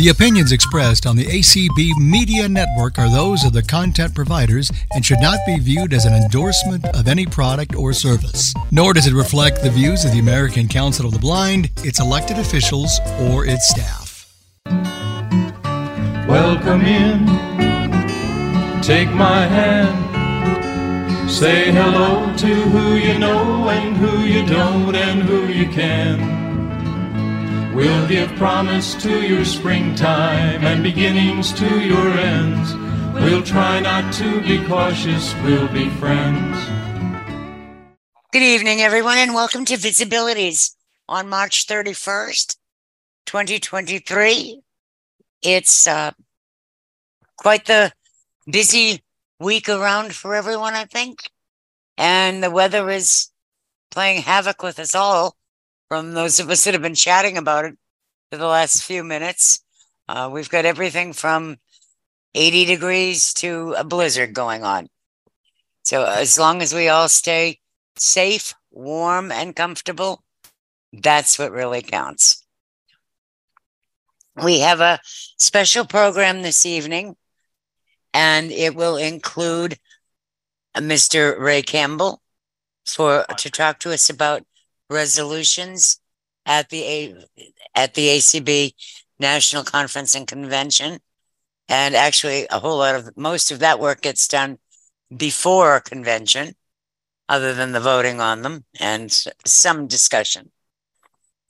The opinions expressed on the ACB Media Network are those of the content providers and should not be viewed as an endorsement of any product or service. Nor does it reflect the views of the American Council of the Blind, its elected officials, or its staff. Welcome in. Take my hand. Say hello to who you know and who you don't and who you can. We'll give promise to your springtime and beginnings to your ends. We'll try not to be cautious, we'll be friends. Good evening, everyone, and welcome to VISAbilities on March 31st, 2023. It's uh, quite the busy week around for everyone, I think. And the weather is playing havoc with us all from those of us that have been chatting about it for the last few minutes. Uh, we've got everything from 80 degrees to a blizzard going on. So, as long as we all stay safe, warm, and comfortable, that's what really counts. We have a special program this evening, and it will include Mr. Ray Campbell for to talk to us about resolutions at the A- at the ACB National Conference and Convention. And actually, a whole lot of most of that work gets done before a convention, other than the voting on them and some discussion.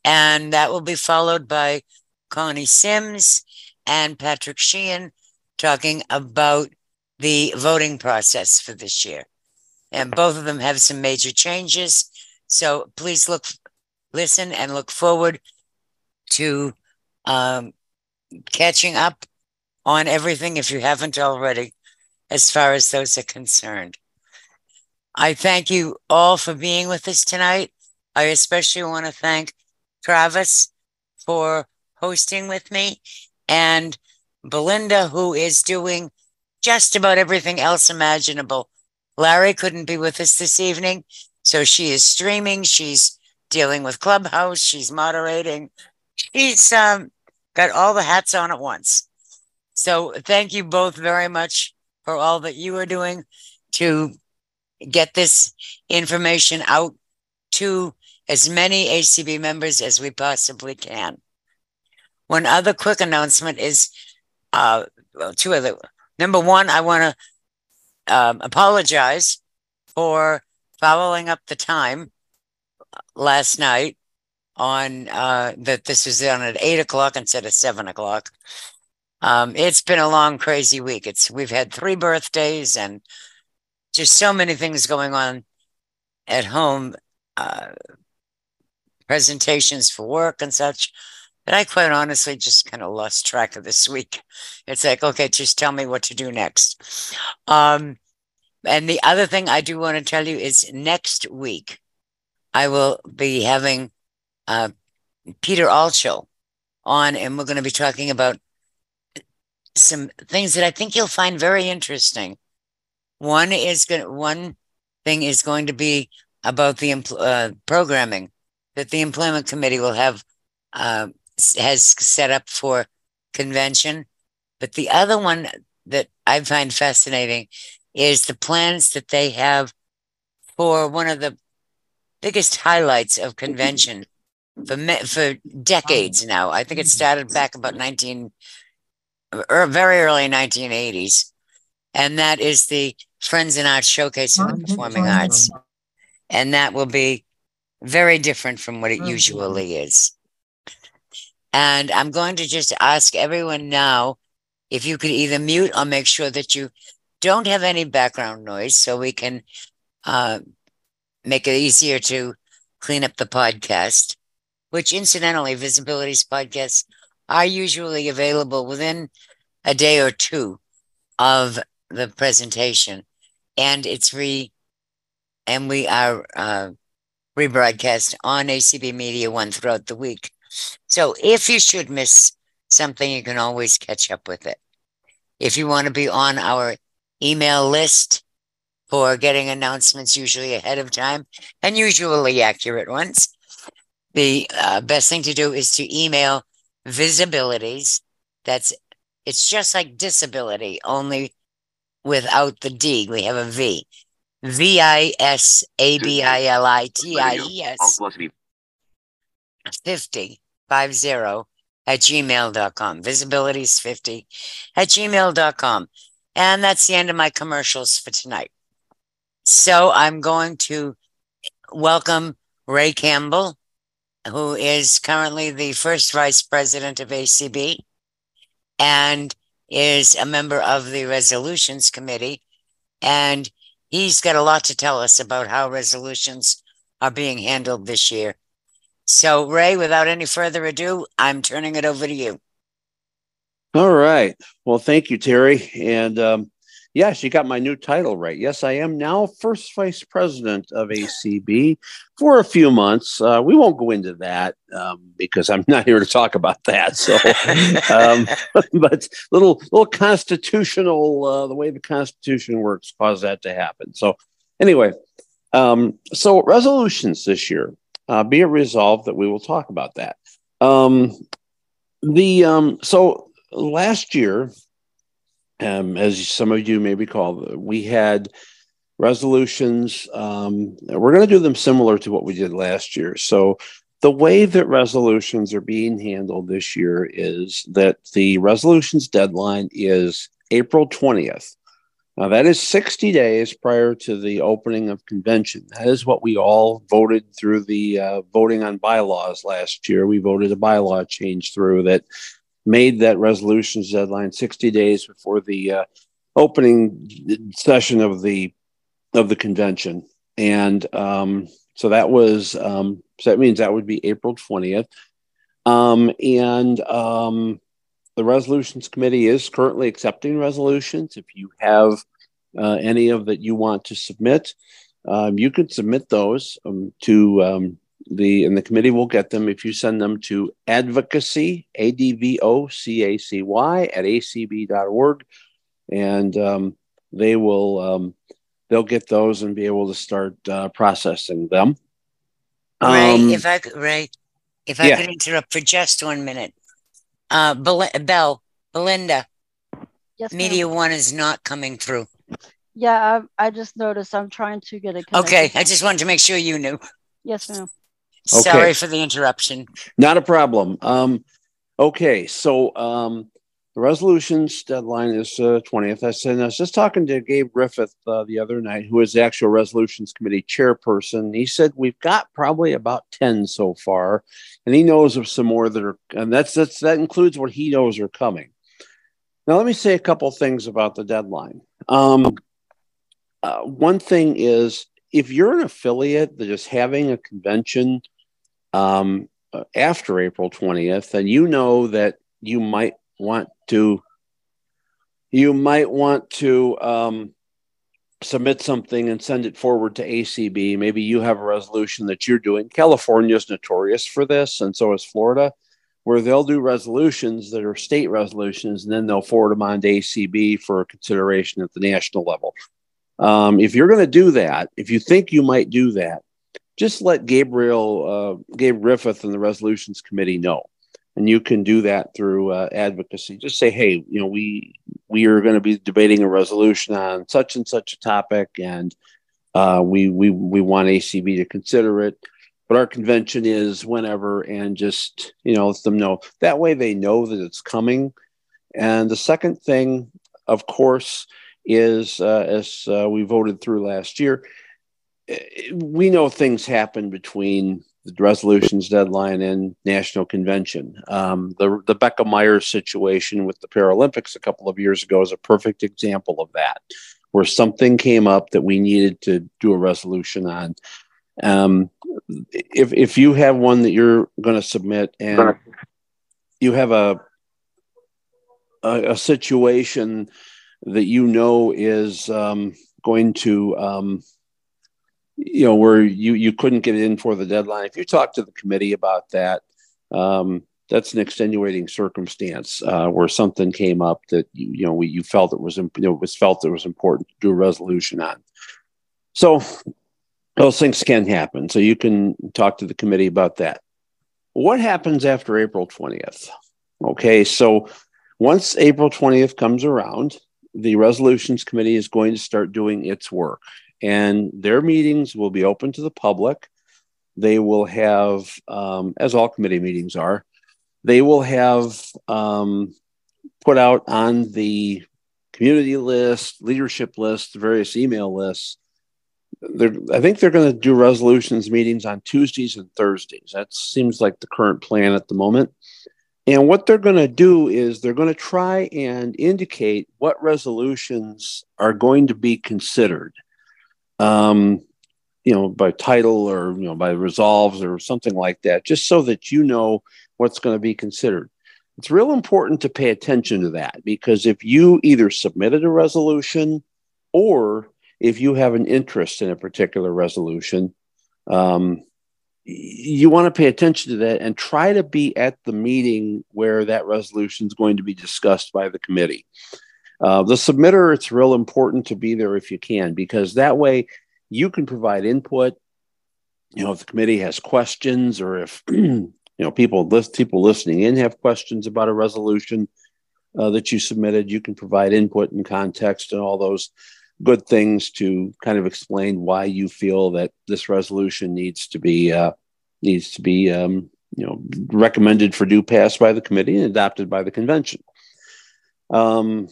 And that will be followed by Koni Simms and Patrick Sheehan talking about the voting process for this year. And both of them have some major changes so please look, listen, and look forward to um, catching up on everything if you haven't already, as far as those are concerned. I thank you all for being with us tonight. I especially want to thank Travis for hosting with me and Belinda, who is doing just about everything else imaginable. Larry couldn't be with us this evening, so she is streaming. She's dealing with Clubhouse. She's moderating. She's um, got all the hats on at once. So thank you both very much for all that you are doing to get this information out to as many ACB members as we possibly can. One other quick announcement is uh, well, two other. Number one, I want to um, apologize for following up the time last night on uh, that this was on at eight o'clock instead of seven o'clock. Um, it's been a long, crazy week. It's we've had three birthdays and just so many things going on at home, uh, presentations for work and such. But I quite honestly just kind of lost track of this week. It's like, okay, just tell me what to do next. Um, and the other thing I do want to tell you is next week I will be having uh, Peter Altschul on, and we're going to be talking about some things that I think you'll find very interesting. One is going one thing is going to be about the uh, programming that the employment committee will have uh, has set up for convention. But the other one that I find fascinating is the plans that they have for one of the biggest highlights of convention for for decades now. I think it started back about 19 or er, very early 1980s. And that is the Friends in Arts Showcase of the Performing Arts. And that will be very different from what it usually is. And I'm going to just ask everyone now if you could either mute or make sure that you don't have any background noise so we can uh, make it easier to clean up the podcast, which incidentally, VISAbilities podcasts are usually available within a day or two of the presentation. And it's re and we are uh, rebroadcast on ACB Media One throughout the week. So if you should miss something, you can always catch up with it. If you want to be on our email list for getting announcements usually ahead of time and usually accurate ones. The uh, best thing to do is to email visabilities That's it's just like disability, only without the D. We have a V. V I S A B I L I T I E S 50 50 at gmail.com. VISAbilities 50 at gmail.com. And that's the end of my commercials for tonight. So I'm going to welcome Ray Campbell, who is currently the first vice president of ACB and is a member of the resolutions committee. And he's got a lot to tell us about how resolutions are being handled this year. So, Ray, without any further ado, I'm turning it over to you. All right. Well, thank you, Terry. And um, yes, you got my new title right. Yes, I am now first vice president of ACB for a few months. Uh, we won't go into that um, because I'm not here to talk about that. So, um, but little little constitutional, uh, the way the Constitution works, caused that to happen. So, anyway, um, so resolutions this year. Uh, be it resolved that we will talk about that. Um, the um, so last year, um, as some of you may recall, we had resolutions. Um, we're going to do them similar to what we did last year. So, the way that resolutions are being handled this year is that the resolutions deadline is April 20th. Now, that is 60 days prior to the opening of convention. That is what we all voted through the uh, voting on bylaws last year. We voted a bylaw change through that made that resolutions deadline 60 days before the uh, opening session of the of the convention. And um, so that was um, so that means that would be april 20th um, and um, the resolutions committee is currently accepting resolutions. If you have uh, any of that you want to submit um, you can submit those um, to the and the committee will get them if you send them to advocacy a d v o c a c y at acb.org and um, they will um, they'll get those and be able to start uh, processing them Ray, um, if I could, Ray, if I yeah. could interrupt for just one minute, uh, Bell, Belinda, yes, Media ma'am. One is not coming through. Yeah, I, I just noticed. I'm trying to get it. Okay, I just wanted to make sure you knew. Yes, ma'am. Okay. Sorry for the interruption. Not a problem. Um, okay, so um, the resolutions deadline is uh, 20th. I said I was just talking to Gabe Griffith uh, the other night, who is the actual resolutions committee chairperson. He said we've got probably about 10 so far, and he knows of some more that are, and that's, that's that includes what he knows are coming. Now, let me say a couple things about the deadline. Um, uh, one thing is if you're an affiliate that is having a convention um, after April 20th, and you know that you might want to, you might want to um, submit something and send it forward to ACB. Maybe you have a resolution that you're doing. California is notorious for this, and so is Florida, where they'll do resolutions that are state resolutions, and then they'll forward them on to ACB for consideration at the national level. Um, if you're going to do that, if you think you might do that, just let Gabriel, uh, Gabe Griffith and the resolutions committee know. And you can do that through uh, advocacy. Just say, hey, you know, we we are going to be debating a resolution on such and such a topic, and uh, we we we want ACB to consider it. But our convention is whenever, and just you know, let them know. That way, they know that it's coming. And the second thing, of course, is uh, as uh, we voted through last year. We know things happen between the resolutions deadline and national convention. Um, the the Becca Meyers situation with the Paralympics a couple of years ago is a perfect example of that, where something came up that we needed to do a resolution on. Um, if if you have one that you're going to submit and you have a, a, a situation that you know is um, going to um, you know where you you couldn't get in for the deadline. If you talk to the committee about that um, that's an extenuating circumstance uh, where something came up that you, you know we, you felt it was you know, it was felt it was important to do a resolution on. So those things can happen. So you can talk to the committee about that. What happens after april 20th okay so once April 20th comes around, the resolutions committee is going to start doing its work and their meetings will be open to the public. They will have, um, as all committee meetings are, they will have um, put out on the community list, leadership list, various email lists. They're, I think they're going to do resolutions meetings on Tuesdays and Thursdays. That seems like the current plan at the moment. And what they're going to do is they're going to try and indicate what resolutions are going to be considered um, you know, by title or, you know, by resolves or something like that, just so that you know what's going to be considered. It's real important to pay attention to that because if you either submitted a resolution or if you have an interest in a particular resolution, um, you want to pay attention to that and try to be at the meeting where that resolution is going to be discussed by the committee. Uh, the submitter, it's real important to be there if you can, because that way you can provide input. You know, if the committee has questions or if, you know, people, people listening in have questions about a resolution uh, that you submitted, you can provide input and context and all those good things to kind of explain why you feel that this resolution needs to be uh, needs to be um, you know recommended for due pass by the committee and adopted by the convention. Um,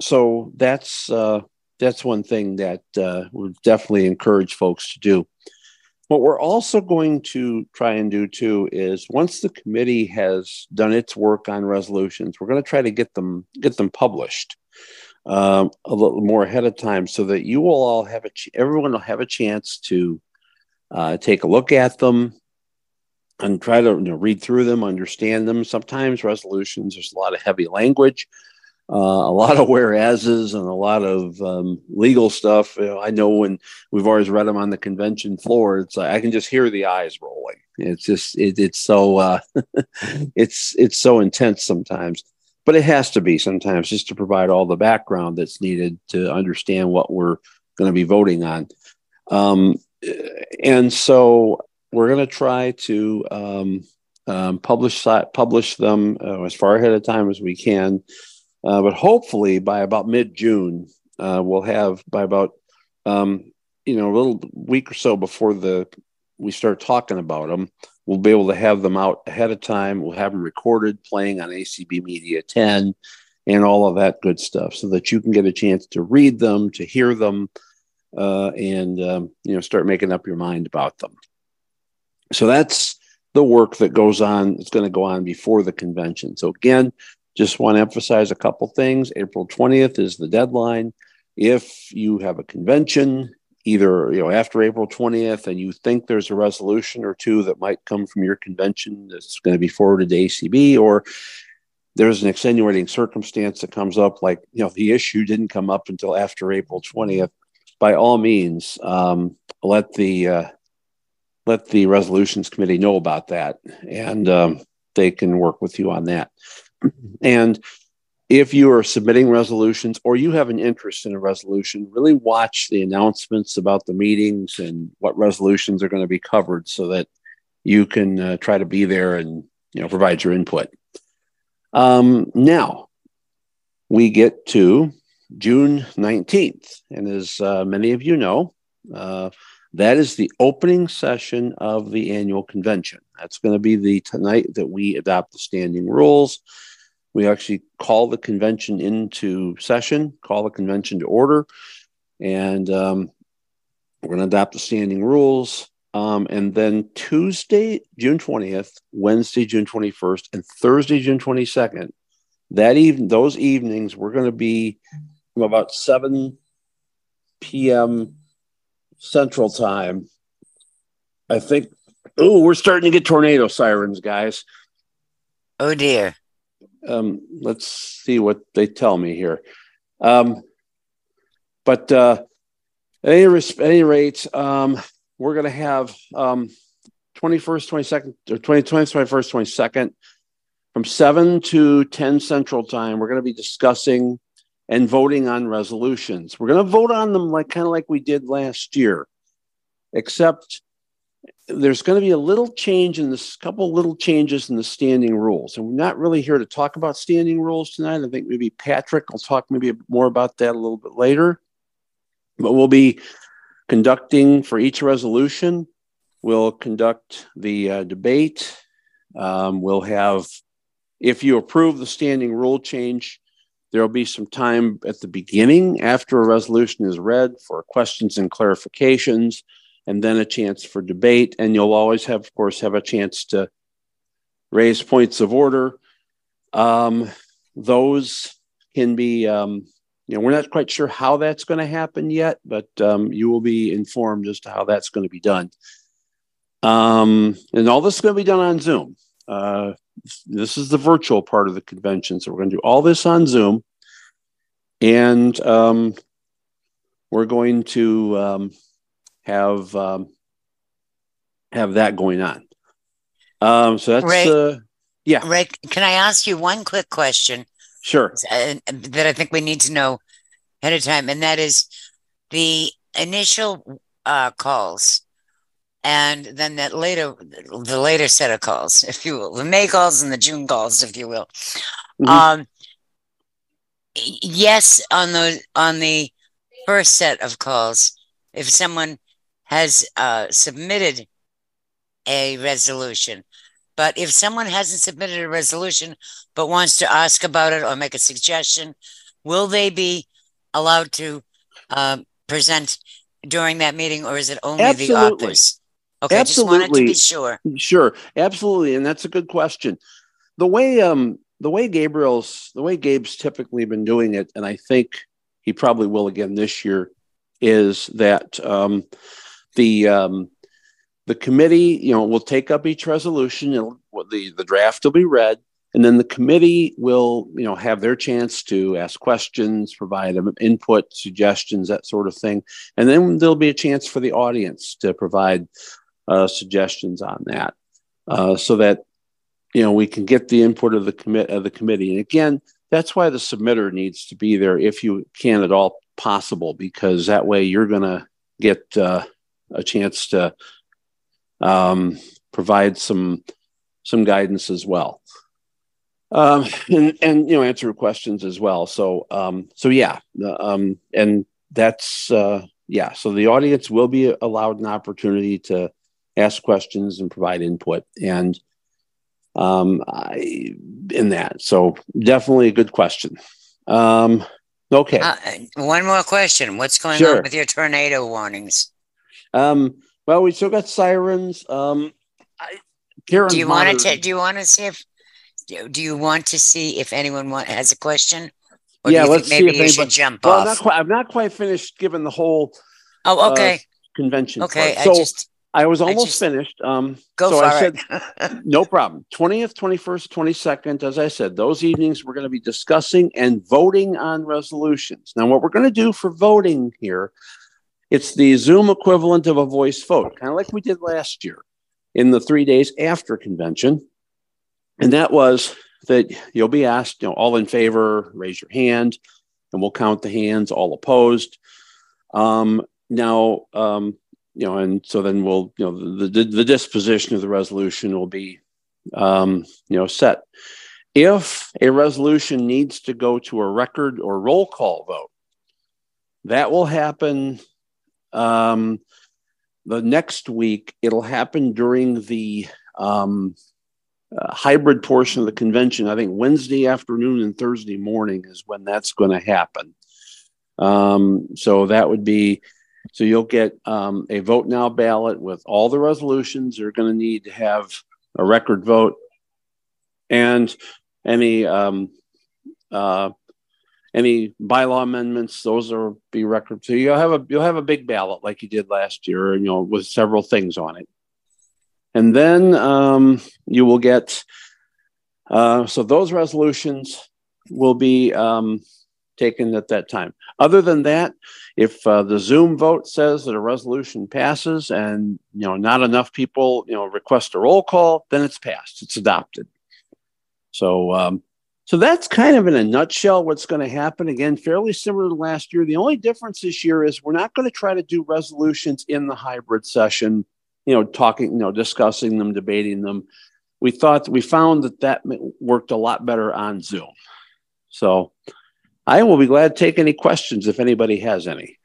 so that's uh, that's one thing that uh, we definitely encourage folks to do. What we're also going to try and do too is once the committee has done its work on resolutions, we're going to try to get them get them published um, a little more ahead of time, so that you will all have a ch- everyone will have a chance to uh, take a look at them and try to you know, read through them, understand them. Sometimes resolutions there's a lot of heavy language uh, a lot of whereases and a lot of um, legal stuff. You know, I know when we've always read them on the convention floor, it's like I can just hear the eyes rolling. It's just it, it's so uh, it's it's so intense sometimes, but it has to be sometimes just to provide all the background that's needed to understand what we're going to be voting on. Um, and so we're going to try to um, um, publish publish them uh, as far ahead of time as we can. Uh, but hopefully by about mid June, uh, we'll have by about um, you know a little week or so before the we start talking about them, we'll be able to have them out ahead of time. We'll have them recorded, playing on ACB Media 10, and all of that good stuff, so that you can get a chance to read them, to hear them, uh, and um, you know start making up your mind about them. So that's the work that goes on. It's going to go on before the convention. So again, just want to emphasize a couple things. April 20th is the deadline. If you have a convention, either you know after April 20th, and you think there's a resolution or two that might come from your convention that's going to be forwarded to ACB, or there's an extenuating circumstance that comes up, like you know the issue didn't come up until after April 20th. By all means, um, let the uh, let the resolutions committee know about that, and um, they can work with you on that. And if you are submitting resolutions or you have an interest in a resolution, really watch the announcements about the meetings and what resolutions are going to be covered so that you can uh, try to be there and you know provide your input. Um, now we get to June 19th. And as uh, many of you know, uh, that is the opening session of the annual convention. That's going to be the tonight that we adopt the standing rules we actually call the convention into session, call the convention to order, and um, we're going to adopt the standing rules. Um, and then Tuesday, June 20th, Wednesday, June 21st, and Thursday, June 22nd, that even those evenings, we're going to be from about 7 p.m. Central Time. I think, oh, we're starting to get tornado sirens, guys. Oh, dear um, let's see what they tell me here. Um, but uh, at any, res- any rate, um, we're going to have um, 21st, 22nd, or 20, 20th, 21st, 22nd, from 7 to 10 Central Time. We're going to be discussing and voting on resolutions. We're going to vote on them like kind of like we did last year, except there's going to be a little change in this couple little changes in the standing rules. And we're not really here to talk about standing rules tonight. I think maybe patrick will talk maybe more about that a little bit later. But we'll be conducting for each resolution. We'll conduct the uh, debate. Um, we'll have if you approve the standing rule change there will be some time at the beginning after a resolution is read for questions and clarifications and then a chance for debate. And you'll always have, of course, have a chance to raise points of order. Um, those can be, um, you know, we're not quite sure how that's going to happen yet, but um, you will be informed as to how that's going to be done. Um, and all this is going to be done on Zoom. Uh, this is the virtual part of the convention. So we're going to do all this on Zoom. And um, we're going to um, have um, have that going on. Um, so that's Ray, uh, yeah. Rick, can I ask you one quick question? Sure. Uh, that I think we need to know ahead of time, and that is the initial uh, calls, and then that later, the later set of calls, if you will, the May calls and the June calls, if you will. Mm-hmm. Um, yes, on the on the first set of calls, if someone has uh, submitted a resolution. But if someone hasn't submitted a resolution but wants to ask about it or make a suggestion, will they be allowed to uh, present during that meeting, or is it only absolutely. the authors? Okay, absolutely. just wanted to be sure. Sure, absolutely, and that's a good question. The way um the way Gabriel's the way Gabe's typically been doing it, and I think he probably will again this year, is that um, the um, the committee, you know, will take up each resolution. It'll, the the draft will be read, and then the committee will, you know, have their chance to ask questions, provide input, suggestions, that sort of thing, and then there'll be a chance for the audience to provide uh, suggestions on that, uh, so that you know we can get the input of the commit of the committee. And again, that's why the submitter needs to be there if you can at all possible, because that way you're going to get uh, a chance to um, provide some some guidance as well, um, and and you know answer questions as well. So um, so yeah, um, and that's uh, yeah. So the audience will be allowed an opportunity to ask questions and provide input, and um, I, in that. So definitely a good question. Um, okay. Uh, one more question. What's going sure. on with your tornado warnings? Um, well, we still got sirens. Um, I, Karen do you want to? Do you want to see if? Do you want to see if anyone want, has a question? Or yeah, let's see if anybody, jump well, off. Not quite, I'm not quite finished giving the whole. Oh, okay. Uh, convention. Okay, part. so I, just, I was almost I just, finished. Um, go so for I it. said, no problem. Twentieth, twenty first, twenty second. As I said, those evenings we're going to be discussing and voting on resolutions. Now, what we're going to do for voting here it's the Zoom equivalent of a voice vote, kind of like we did last year in the three days after convention. And that was that you'll be asked, you know, all in favor, raise your hand, and we'll count the hands, all opposed. Um, now, um, you know, and so then we'll, you know, the, the, the disposition of the resolution will be, um, you know, set. If a resolution needs to go to a record or roll call vote, that will happen um, the next week, it'll happen during the um, uh, hybrid portion of the convention. I think Wednesday afternoon and Thursday morning is when that's going to happen. Um, so that would be so you'll get um, a vote now ballot with all the resolutions. You're going to need to have a record vote and any um, uh, any bylaw amendments, those are be record. So you'll have a you'll have a big ballot like you did last year, you know, with several things on it. And then um, you will get uh, so those resolutions will be um, taken at that time. Other than that, if uh, the Zoom vote says that a resolution passes and you know not enough people you know request a roll call, then it's passed. It's adopted. So um, so that's kind of in a nutshell what's going to happen. Again, fairly similar to last year. The only difference this year is we're not going to try to do resolutions in the hybrid session you know, talking, you know, discussing them, debating them. We thought we found that that worked a lot better on Zoom. So I will be glad to take any questions if anybody has any.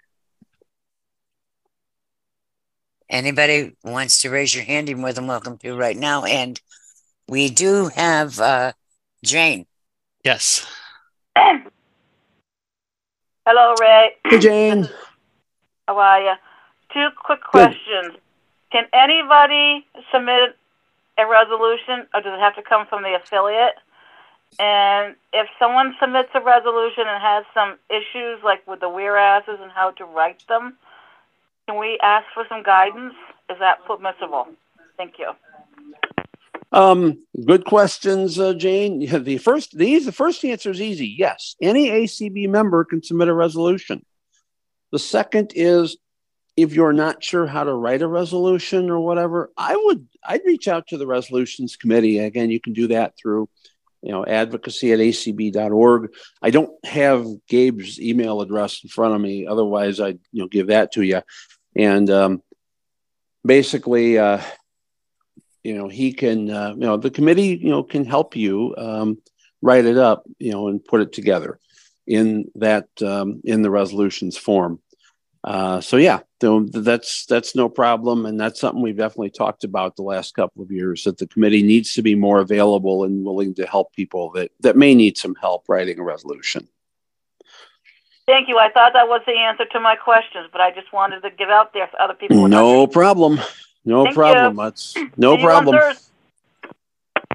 Anybody wants to raise your hand, you're more than welcome to right now. And we do have uh, Jane. Yes. Hello, Ray. Hey, Jane. How are you? Two quick questions. Can anybody submit a resolution, or does it have to come from the affiliate? And if someone submits a resolution and has some issues, like with the whereases and how to write them, can we ask for some guidance? Is that permissible? Thank you. Um, good questions, uh, Jane. Yeah, the first, these, the first answer is easy. Yes, any ACB member can submit a resolution. The second is if you're not sure how to write a resolution or whatever, I would I'd reach out to the resolutions committee. Again, you can do that through you know advocacy at acb.org. I don't have Gabe's email address in front of me, otherwise I'd you know give that to you. And um, basically, uh, you know, he can uh, you know the committee you know can help you um, write it up, you know, and put it together in that um, in the resolutions form. Uh, so yeah, that's that's no problem, and that's something we've definitely talked about the last couple of years. That the committee needs to be more available and willing to help people that that may need some help writing a resolution. Thank you. I thought that was the answer to my questions, but I just wanted to get out there for other people. No problem. No Thank problem. you. That's no See problem.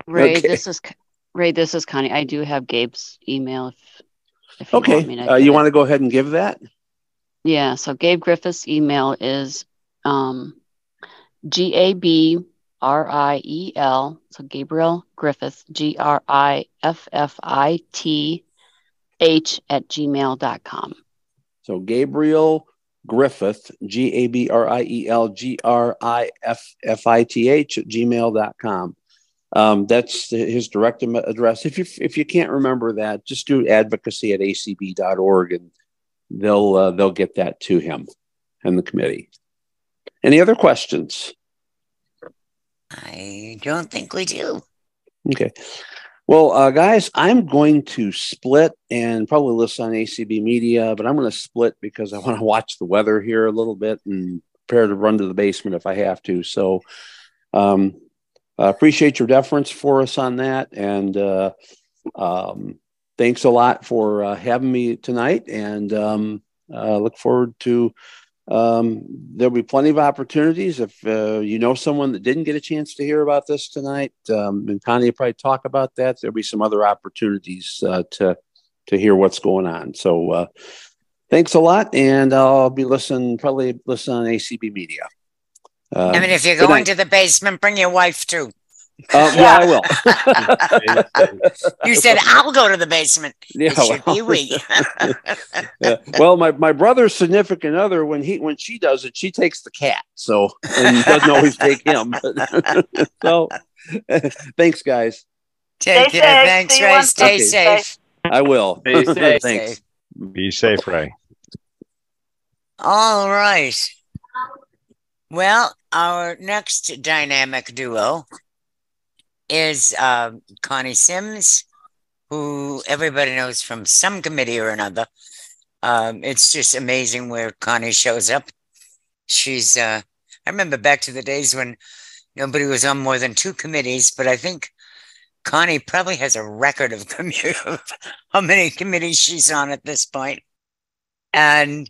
Ray, Okay. this is Ray. This is Koni. I do have Gabe's email. If, if you want me Okay, to uh, you want to go ahead and give that? Yeah. So Gabe Griffith's email is um, G A B R I E L. So Gabriel Griffith, G R I F F I T H at gmail.com. So Gabriel Griffith, G A B R I E L G R I F F I T H at gmail.com. Um, that's his direct address. If you if you can't remember that, just do advocacy at acb.org and they'll uh, they'll get that to him and the committee. Any other questions? I don't think we do. Okay. Well, uh, guys, I'm going to split and probably listen on ACB Media, but I'm going to split because I want to watch the weather here a little bit and prepare to run to the basement if I have to. So, um, I appreciate your deference for us on that, and uh, um, thanks a lot for uh, having me tonight. And um, uh, look forward to. Um, there'll be plenty of opportunities if uh, you know someone that didn't get a chance to hear about this tonight. Um, and Koni will probably talk about that. There'll be some other opportunities uh, to to hear what's going on. So uh, thanks a lot, and I'll be listening probably listen on ACB Media. Uh, I mean, if you're going to the basement, bring your wife too. Uh, yeah, I will. You said I'll go to the basement. Yeah, it should well. be we. Yeah. Well, my, my brother's significant other when he when she does it, she takes the cat. So and doesn't always take him. so thanks, guys. Take Stay care. safe. Thanks, See Ray. Stay Thursday. safe. I will. Stay safe. thanks. Be safe, Ray. All right. Well, our next dynamic duo is uh, Koni Simms, who everybody knows from some committee or another. Um, it's just amazing where Koni shows up. She's, uh, I remember back to the days when nobody was on more than two committees, but I think Koni probably has a record of, how many committees she's on at this point. And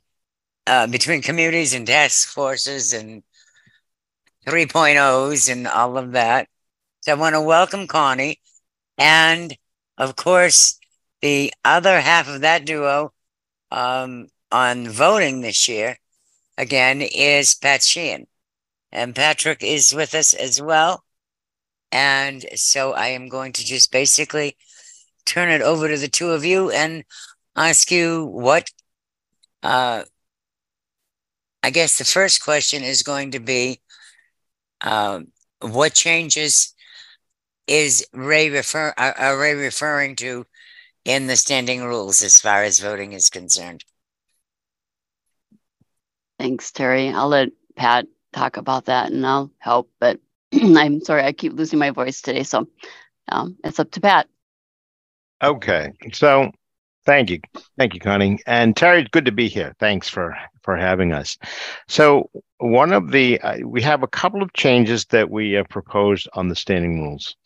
uh, between communities and task forces and 3.0s and all of that. So I want to welcome Koni. And of course, the other half of that duo um, on voting this year, again, is Pat Sheehan. And Patrick is with us as well. And so I am going to just basically turn it over to the two of you and ask you what uh, I guess the first question is going to be um, what changes is Ray refer are, are Ray referring to in the standing rules as far as voting is concerned? Thanks, Terry. I'll let Pat talk about that and I'll help. But I'm sorry, I keep losing my voice today. So um, it's up to Pat. Okay. So thank you. Thank you, Koni. And Terry, it's good to be here. Thanks for, for having us. So one of the, uh, we have a couple of changes that we have proposed on the standing rules.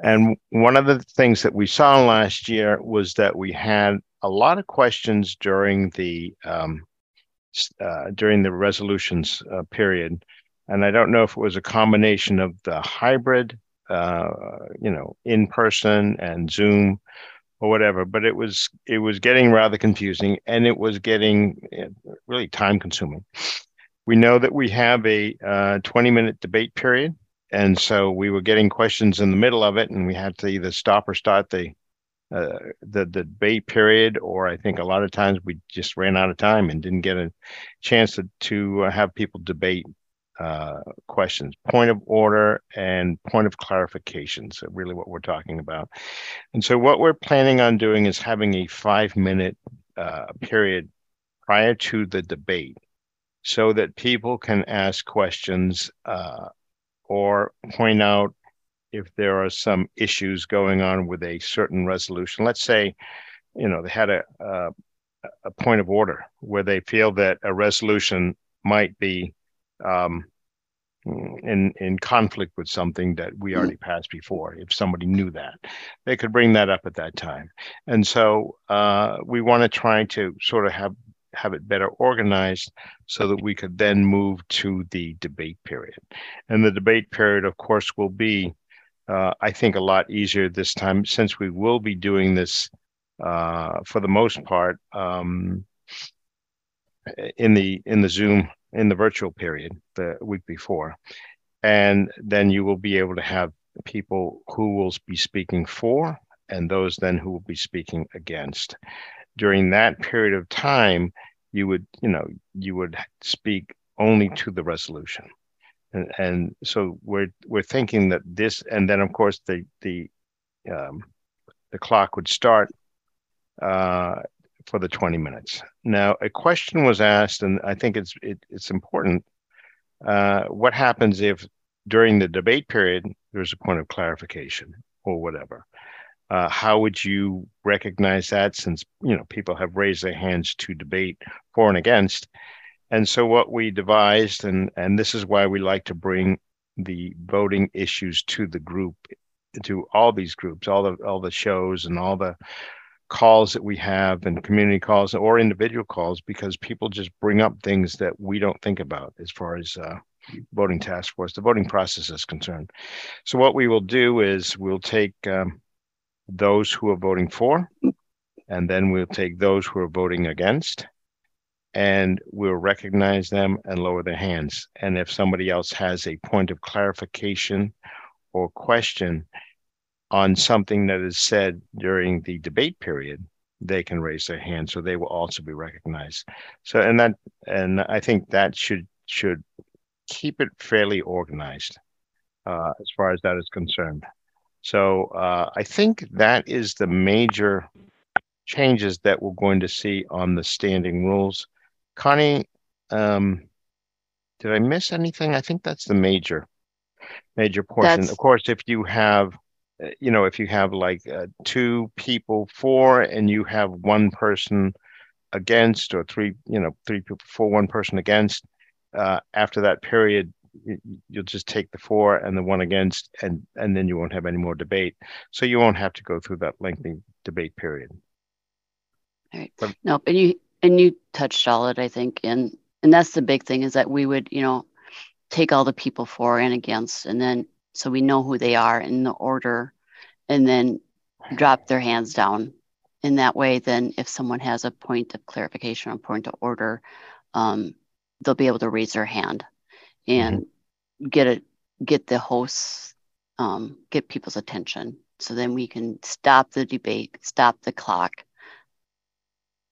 And one of the things that we saw last year was that we had a lot of questions during the um, uh, during the resolutions uh, period, and I don't know if it was a combination of the hybrid, uh, you know, in person and Zoom or whatever, but it was it was getting rather confusing and it was getting uh, really time consuming. We know that we have a uh, 20 minute debate period, and so we were getting questions in the middle of it, and we had to either stop or start the uh, the, the debate period, or I think a lot of times we just ran out of time and didn't get a chance to, to have people debate uh, questions. Point of order and point of clarification. So, really, what we're talking about. And so, what we're planning on doing is having a five minute uh, period prior to the debate so that people can ask questions uh, or point out if there are some issues going on with a certain resolution. Let's say, you know, they had a, a, a point of order where they feel that a resolution might be um, in in conflict with something that we hmm. already passed before. If somebody knew that, they could bring that up at that time. And so uh, we want to try to sort of have have it better organized so that we could then move to the debate period. And the debate period, of course, will be uh, I think, a lot easier this time since we will be doing this uh, for the most part um, in the in the Zoom in the virtual period the week before, and then you will be able to have people who will be speaking for and those then who will be speaking against. During that period of time, you would you know you would speak only to the resolution and, and so we're we're thinking that this, and then of course the the um, the clock would start uh, for the 20 minutes. Now, a question was asked, and I think it's it, it's important. Uh, what happens if during the debate period there's a point of clarification or whatever? Uh, how would you recognize that? Since you know people have raised their hands to debate for and against, and so what we devised, and and this is why we like to bring the voting issues to the group, to all these groups, all the all the shows and all the calls that we have and community calls or individual calls because people just bring up things that we don't think about as far as uh, voting task force the voting process is concerned so what we will do is we'll take um, those who are voting for and then we'll take those who are voting against and we'll recognize them and lower their hands. And if somebody else has a point of clarification or question on something that is said during the debate period, they can raise their hand, so they will also be recognized. So, and that, and I think that should should keep it fairly organized uh, as far as that is concerned. So, uh, I think that is the major changes that we're going to see on the standing rules. Koni, um, did I miss anything? I think that's the major, major portion. That's... Of course, if you have, you know, if you have like uh, two people for and you have one person against, or three, you know, three people for, one person against, uh, after that period, you'll just take the four and the one against, and and then you won't have any more debate. So you won't have to go through that lengthy debate period. All right. But, nope. And you and you touched all it, I think, and and that's the big thing is that we would, you know, take all the people for and against, and then so we know who they are in the order, and then drop their hands down. In that way, then if someone has a point of clarification or point of order, um, they'll be able to raise their hand and mm-hmm. get it, get the hosts, um, get people's attention. So then we can stop the debate, stop the clock,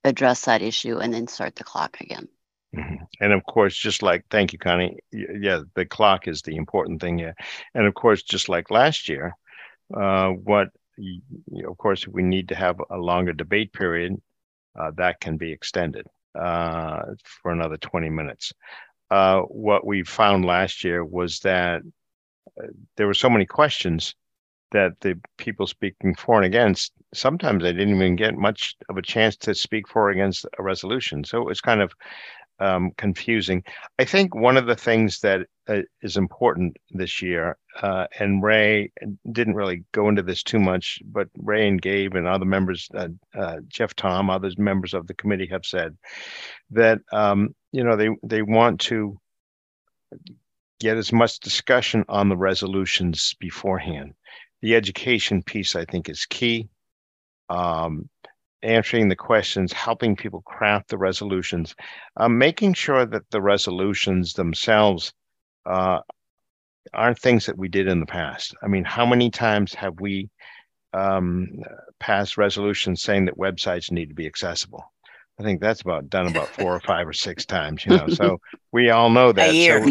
address that issue and then start the clock again. Mm-hmm. And of course, just like, thank you, Koni. Yeah, the clock is the important thing here. And of course, just like last year, uh, what, of course, we need to have a longer debate period, uh, that can be extended uh, for another 20 minutes. uh, what we found last year was that uh, there were so many questions that the people speaking for and against sometimes they didn't even get much of a chance to speak for or against a resolution. So it was kind of um, confusing. I think one of the things that uh, is important this year, uh, and Ray didn't really go into this too much, but Ray and Gabe and other members, uh, uh Jeff Thom, others members of the committee have said that um, you know they they want to get as much discussion on the resolutions beforehand. The education piece, I think, is key. Um, answering the questions, helping people craft the resolutions, um, making sure that the resolutions themselves uh, aren't things that we did in the past. I mean, how many times have we um, passed resolutions saying that websites need to be accessible? I think that's about done about four or five or six times, you know. So we all know that. A year. So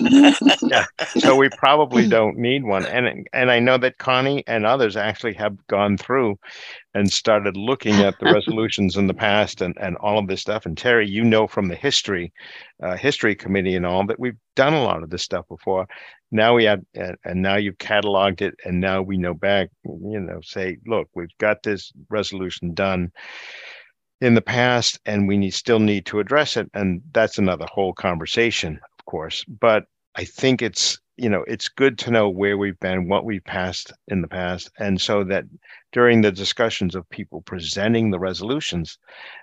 we, yeah. So we probably don't need one. And and I know that Koni and others actually have gone through and started looking at the resolutions in the past and, and all of this stuff. And Terry, you know from the history, uh, history committee and all that we've done a lot of this stuff before. Now we have, and now you've cataloged it, and now we know back, you know, say, look, we've got this resolution done in the past and we need, still need to address it and that's another whole conversation of course. But i think it's you know it's good to know where we've been what we've passed in the past and so that during the discussions of people presenting the resolutions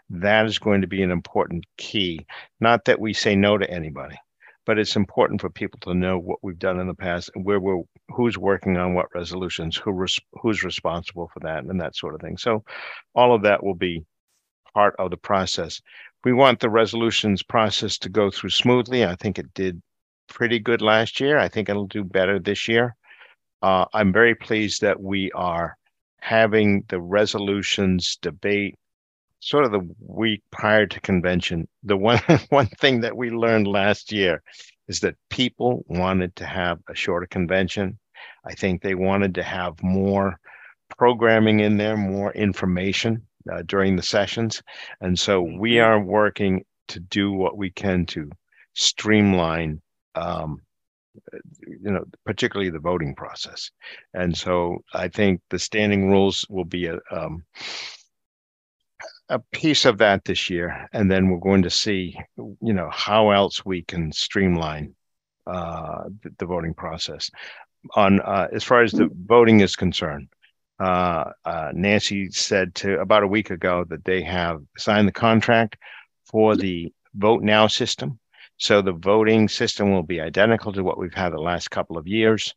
that is going to be an important key. Not that we say no to anybody but it's important for people to know what we've done in the past and where we're who's working on what resolutions who res, who's responsible for that and that sort of thing. So all of that will be part of the process. We want the resolutions process to go through smoothly. I think it did pretty good last year. I think it'll do better this year. Uh, I'm very pleased that we are having the resolutions debate sort of the week prior to convention. The one one thing that we learned last year is that people wanted to have a shorter convention. I think they wanted to have more programming in there, more information uh, during the sessions. And so we are working to do what we can to streamline, um, you know, particularly the voting process. And so I think the standing rules will be a, um, a piece of that this year. And then we're going to see, you know, how else we can streamline uh, the, the voting process. On uh, as far as the voting is concerned, uh, uh, Nancy said to about a week ago that they have signed the contract for the Vote Now system. So the voting system will be identical to what we've had the last couple of years.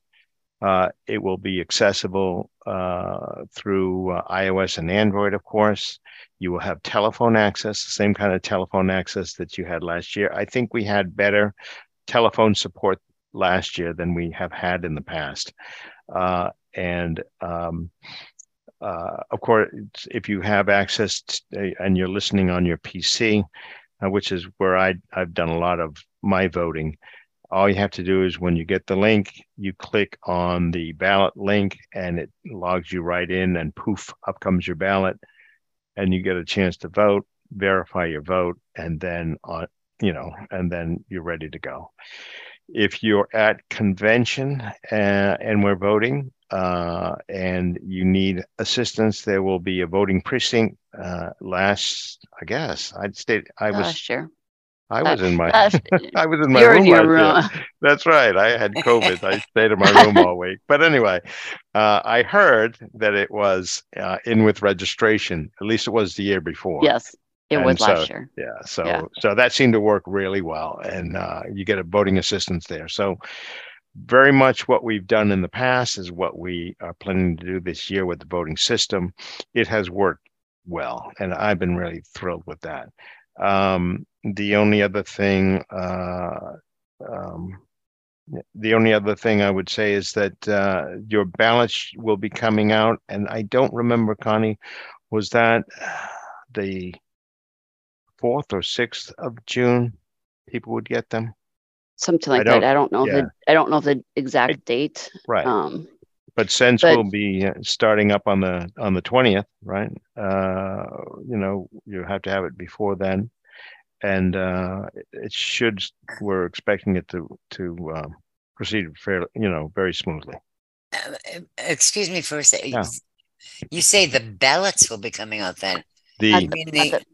Uh, it will be accessible uh, through uh, iOS and Android, of course. You will have telephone access, the same kind of telephone access that you had last year. I think we had better telephone support last year than we have had in the past. Uh, and um, uh, of course, if you have access to, and you're listening on your PC, uh, which is where I, I've done a lot of my voting, all you have to do is when you get the link, you click on the ballot link and it logs you right in, and poof, up comes your ballot, and you get a chance to vote, verify your vote, and then on, you know, and then you're ready to go. If you're at convention uh, and we're voting, uh, and you need assistance, there will be a voting precinct. Uh, last, I guess, I'd state I was last year. I was in my I was in my room, in your room. That's right. I had COVID. I stayed in my room all week. But anyway, uh, I heard that it was uh, in with registration. At least it was the year before. Yes, it and was so, last year. Yeah. So yeah. so that seemed to work really well, and uh, you get a voting assistance there. So very much what we've done in the past is what we are planning to do this year with the voting system. It has worked well, and I've been really thrilled with that. Um, the only other thing, uh, um, the only other thing I would say is that uh, your ballots will be coming out, and I don't remember, Koni, was that the fourth or sixth of June? People would get them something like I that. I don't know yeah. the I don't know the exact I, date. Right. Um, but since but, will be uh, starting up on the on the twentieth, right? Uh, you know, you have to have it before then, and uh, it- it should. We're expecting it to to um, proceed fairly, you know, very smoothly. Uh, excuse me for a second. Yeah. You say the ballots will be coming out then? The I mean Not the,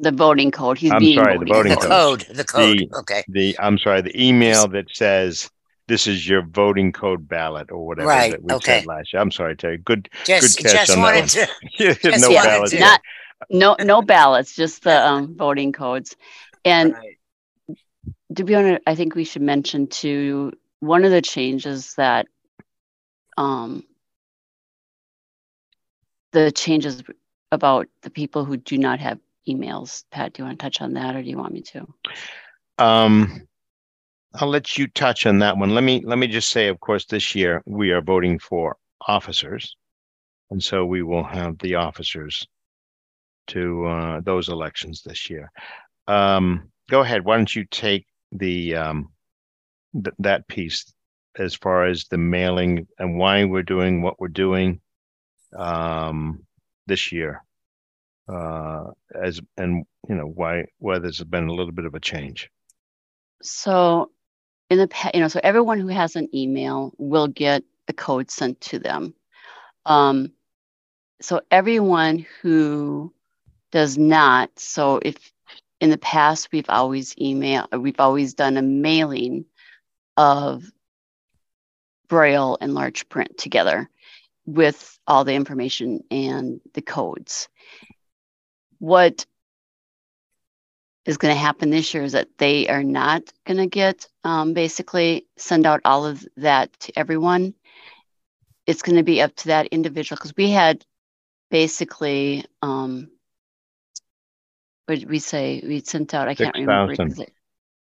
the, the voting code. He's I'm being sorry, the voting the code. code, the code. The- Okay, the I'm sorry, the email that says this is your voting code ballot or whatever Right, that we okay. said last year. I'm sorry, Terry. Good, just catch just on that one. to. Just Just no wanted ballot. to- Not no no ballots, just the um, voting codes. And Right. to be honest, I think we should mention too one of the changes that um the changes about the people who do not have emails. Pat, do you want to touch on that or do you want me to? Um, I'll let you touch on that one. Let me let me just say, of course, this year we are voting for officers, and so we will have the officers to uh, those elections this year. Um, go ahead. Why don't you take the um, th- that piece as far as the mailing and why we're doing what we're doing um, this year, uh, as and you know why why there's been a little bit of a change. So in the you know, so everyone who has an email will get the code sent to them. Um, so everyone who does not, so if in the past we've always email, we've always done a mailing of braille and large print together with all the information and the codes. What is going to happen this year is that they are not going to get um, basically send out all of that to everyone. It's going to be up to that individual because we had basically, um, what did we say? We sent out, I can't remember. 6,000. exa-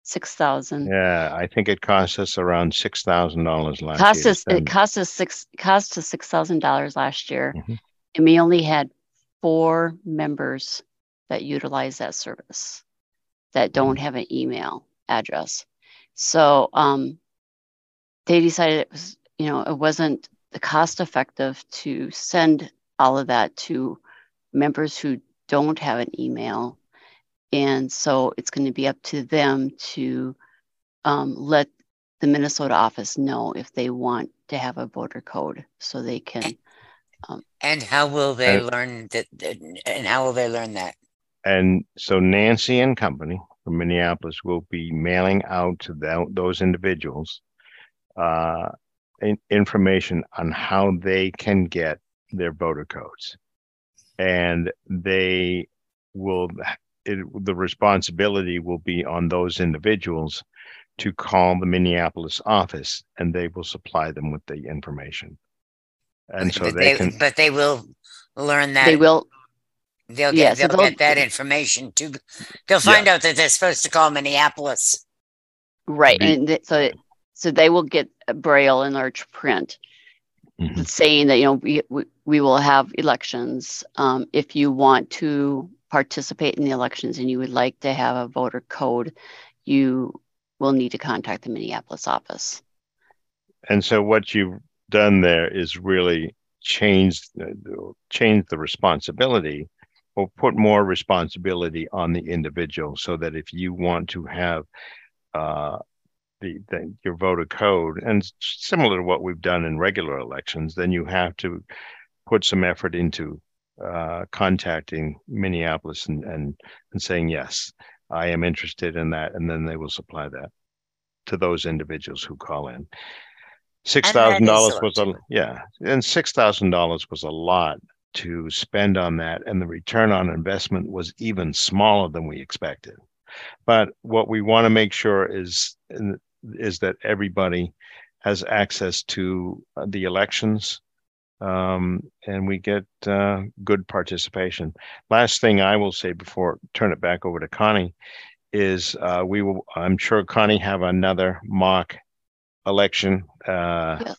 6,000. Yeah, I think it cost us around six thousand dollars last cost year. us it cost us six cost us six thousand dollars last year, Mhm. and we only had four members that utilize that service that don't Mm-hmm. have an email address. So um, they decided it was you know it wasn't the cost effective to send all of that to members who don't have an email, and so it's going to be up to them to um, let the Minnesota office know if they want to have a voter code so they can. And how will they Uh, learn that? that- And how will they learn that? And so Nancy and company from Minneapolis will be mailing out to tho- those individuals uh, in- information on how they can get their voter codes. And they will, it, the responsibility will be on those individuals to call the Minneapolis office and they will supply them with the information. And so but they can, but they will learn that. They will. They'll yeah, get. so they'll they'll- get that information too. They'll find out that they're supposed to call Minneapolis. Right, The- and th- so so they will get a braille and large print Mhm. saying that you know we we, we will have elections. Um, if you want to participate in the elections and you would like to have a voter code, you will need to contact the Minneapolis office. And so what you've done there is really changed change the responsibility or put more responsibility on the individual so that if you want to have uh, the, the your voter code and similar to what we've done in regular elections, then you have to put some effort into uh, contacting Minneapolis and, and and saying yes, I am interested in that, and then they will supply that to those individuals who call in. Six thousand dollars was a yeah, and six thousand dollars was a lot to spend on that, and the return on investment was even smaller than we expected. But what we want to make sure is is that everybody has access to uh, the elections, um, and we get uh, good participation. Last thing I will say before I turn it back over to Koni is uh, we will. I'm sure Koni have another mock election. Uh, Yeah.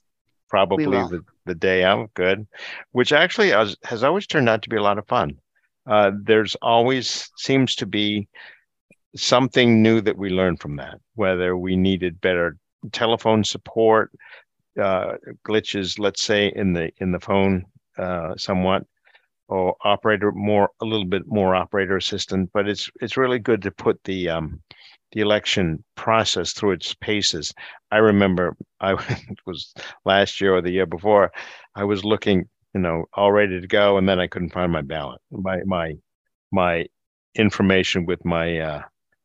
Probably the, the day out. Good, which actually has, has always turned out to be a lot of fun. Uh, there's always seems to be something new that we learn from that. Whether we needed better telephone support, uh, glitches, let's say in the in the phone, uh, somewhat, or operator more a little bit more operator assistant, but it's it's really good to put the um, the election process through its paces. I remember I it was last year or the year before, I was looking, you know, all ready to go, and then I couldn't find my ballot, my my my information with my uh,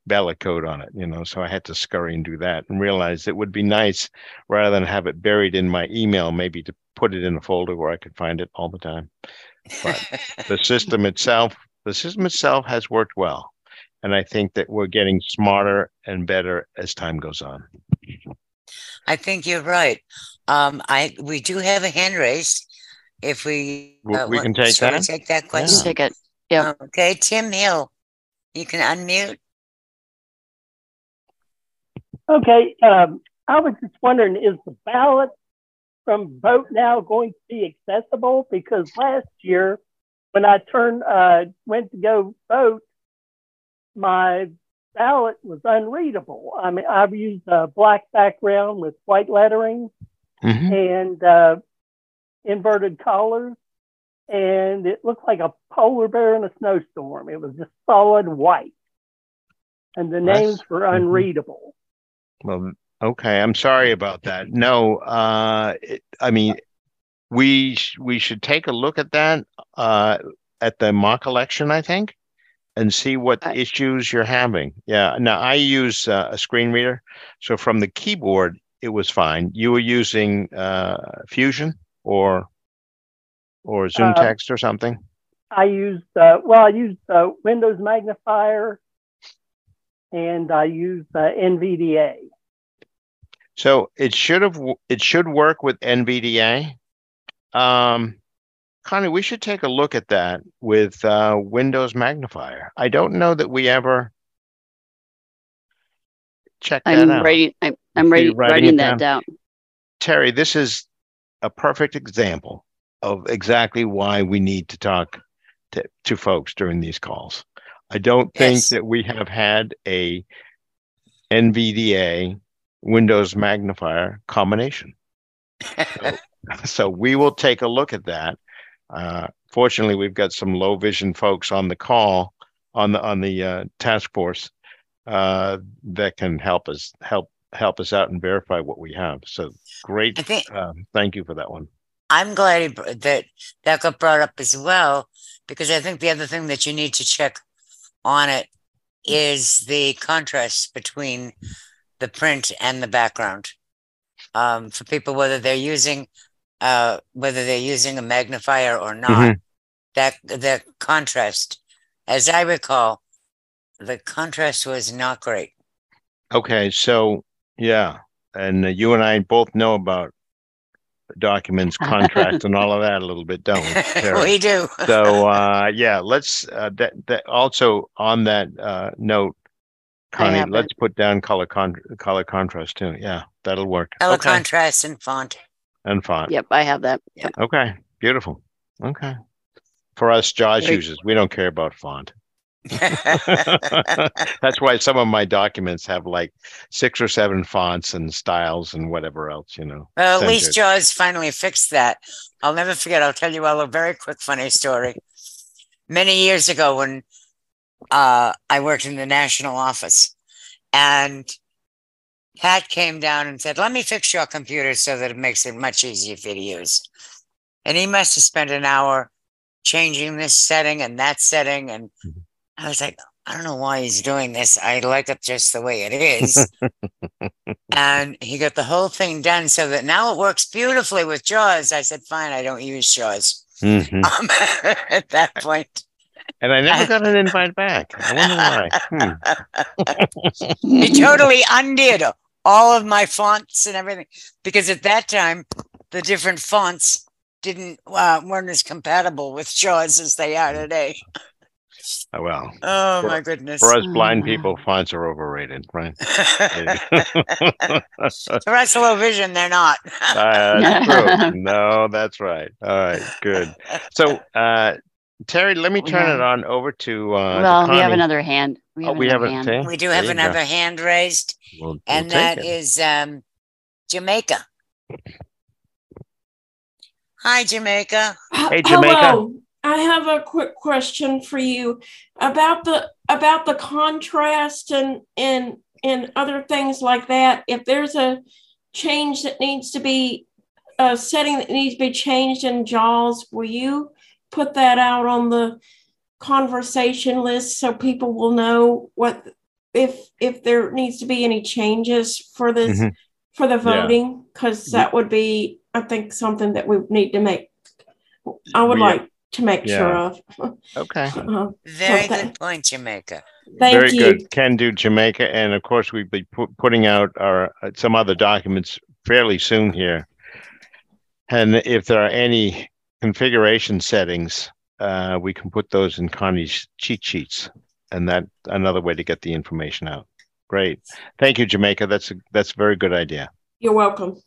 ballot code on it, you know, so I had to scurry and do that and realize it would be nice rather than have it buried in my email, maybe to put it in a folder where I could find it all the time. But the system itself, the system itself has worked well. And I think that we're getting smarter and better as time goes on. I think you're right. Um, I we do have a hand raise. If we uh, we can take shall we that? take that You question. take it. Yeah. Okay, Tim Hill, you can unmute. Okay, um, I was just wondering, is the ballot from Vote Now going to be accessible? Because last year, when I turned, uh, went to go vote, my ballot was unreadable. I mean, I've used a black background with white lettering Mhm. and uh, inverted collars, and it looked like a polar bear in a snowstorm. It was just solid white, and the That's- names were mhm. unreadable. Well, okay. I'm sorry about that. No, uh, it, I mean, we sh- we should take a look at that uh, at the mock election, I think, and see what I- issues you're having. Yeah. Now I use uh, a screen reader, so from the keyboard it was fine. You were using uh, Fusion or or Zoom Uh, Text or something. I used, uh, well, I used uh, Windows Magnifier and I used uh, NVDA. So it should have it should work with NVDA. Um, Koni, we should take a look at that with uh, Windows Magnifier. I don't know that we ever checked that I'm out. writing. I'm, I'm writing, writing writing it that down. Terry, this is a perfect example of exactly why we need to talk to, to folks during these calls. I don't think Yes. that we have had a NVDA Windows magnifier combination. So, so we will take a look at that. Uh, fortunately, we've got some low vision folks on the call on the on the uh, task force uh, that can help us help help us out and verify what we have. So great. Think Um, thank you for that one. I'm glad that that got brought up as well, because I think the other thing that you need to check on it is the contrast between the print and the background. Um, for people, whether they're using, uh, whether they're using a magnifier or not, that the contrast, as I recall, the contrast was not great. Okay, so yeah, and uh, you and I both know about documents, contract, and all of that a little bit, don't we? We do. so uh yeah let's uh that that also on that uh note Koni let's put down color con color contrast too yeah that'll work Color okay contrast and font. And font Yep, I have that. okay beautiful okay for us jaws Great. users we don't care about font that's why some of my documents have like six or seven fonts and styles and whatever else you know Well, at least. Jaws finally fixed that. I'll never forget. I'll tell you all a very quick, funny story. Many years ago, when uh, I worked in the national office, and Pat came down and said, "Let me fix your computer so that it makes it much easier for you to use." And he must have spent an hour changing this setting and that setting, and. I was like, "I don't know why he's doing this. I like it just the way it is." and he got the whole thing done so that now it works beautifully with Jaws. I said, fine, I don't use Jaws Mhm. um, at that point. and i never got an invite back i wonder why hmm. He totally undid all of my fonts and everything because at that time the different fonts didn't uh, weren't as compatible with Jaws as they are today. oh well Oh For- my goodness! For us blind Ah. people, fonts are overrated, right? For us low vision, they're not. Uh, that's true. No, that's right. All right, good. So, uh, Terry, let me turn have- it on over to. Uh, to well, we have another hand. We Oh, have we have another a hand. we do There have you go. another hand raised, We'll, we'll and take that it. is um, Jamaica. Hi, Jamaica. Hey, Jamaica. Hello. I have a quick question for you about the about the contrast and and and other things like that. If there's a change that needs to be a setting that needs to be changed in JAWS, will you put that out on the conversation list so people will know what if if there needs to be any changes for this mm-hmm. for the voting because yeah. that would be I think something that we need to make. I would like to make yeah. sure of. Okay. Uh, Very so good point, Jamaica. Thank Very you. good. Can do Jamaica, and of course we'll be pu- putting out our uh, some other documents fairly soon here. And if there are any configuration settings, uh, we can put those in Koni's cheat sheets, and that another way to get the information out. Great, thank you, Jamaica. That's a that's a very good idea. You're welcome.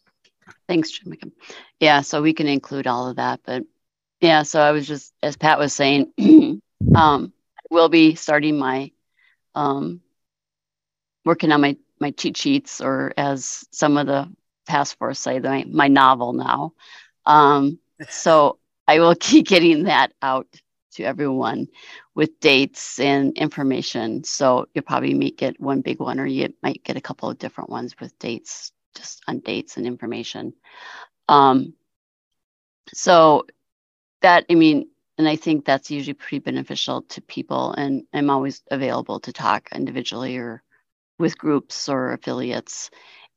Thanks, Jamaica. Yeah, so we can include all of that, but yeah, so I was just as Pat was saying, um, we'll be starting my um, working on my my cheat sheets, or as some of the task force say, my my novel now. Um, so I will keep getting that out to everyone with dates and information. So you'll probably may get one big one, or you might get a couple of different ones with dates, just on dates and information. Um, so that, I mean, and I think that's usually pretty beneficial to people. And I'm always available to talk individually or with groups or affiliates.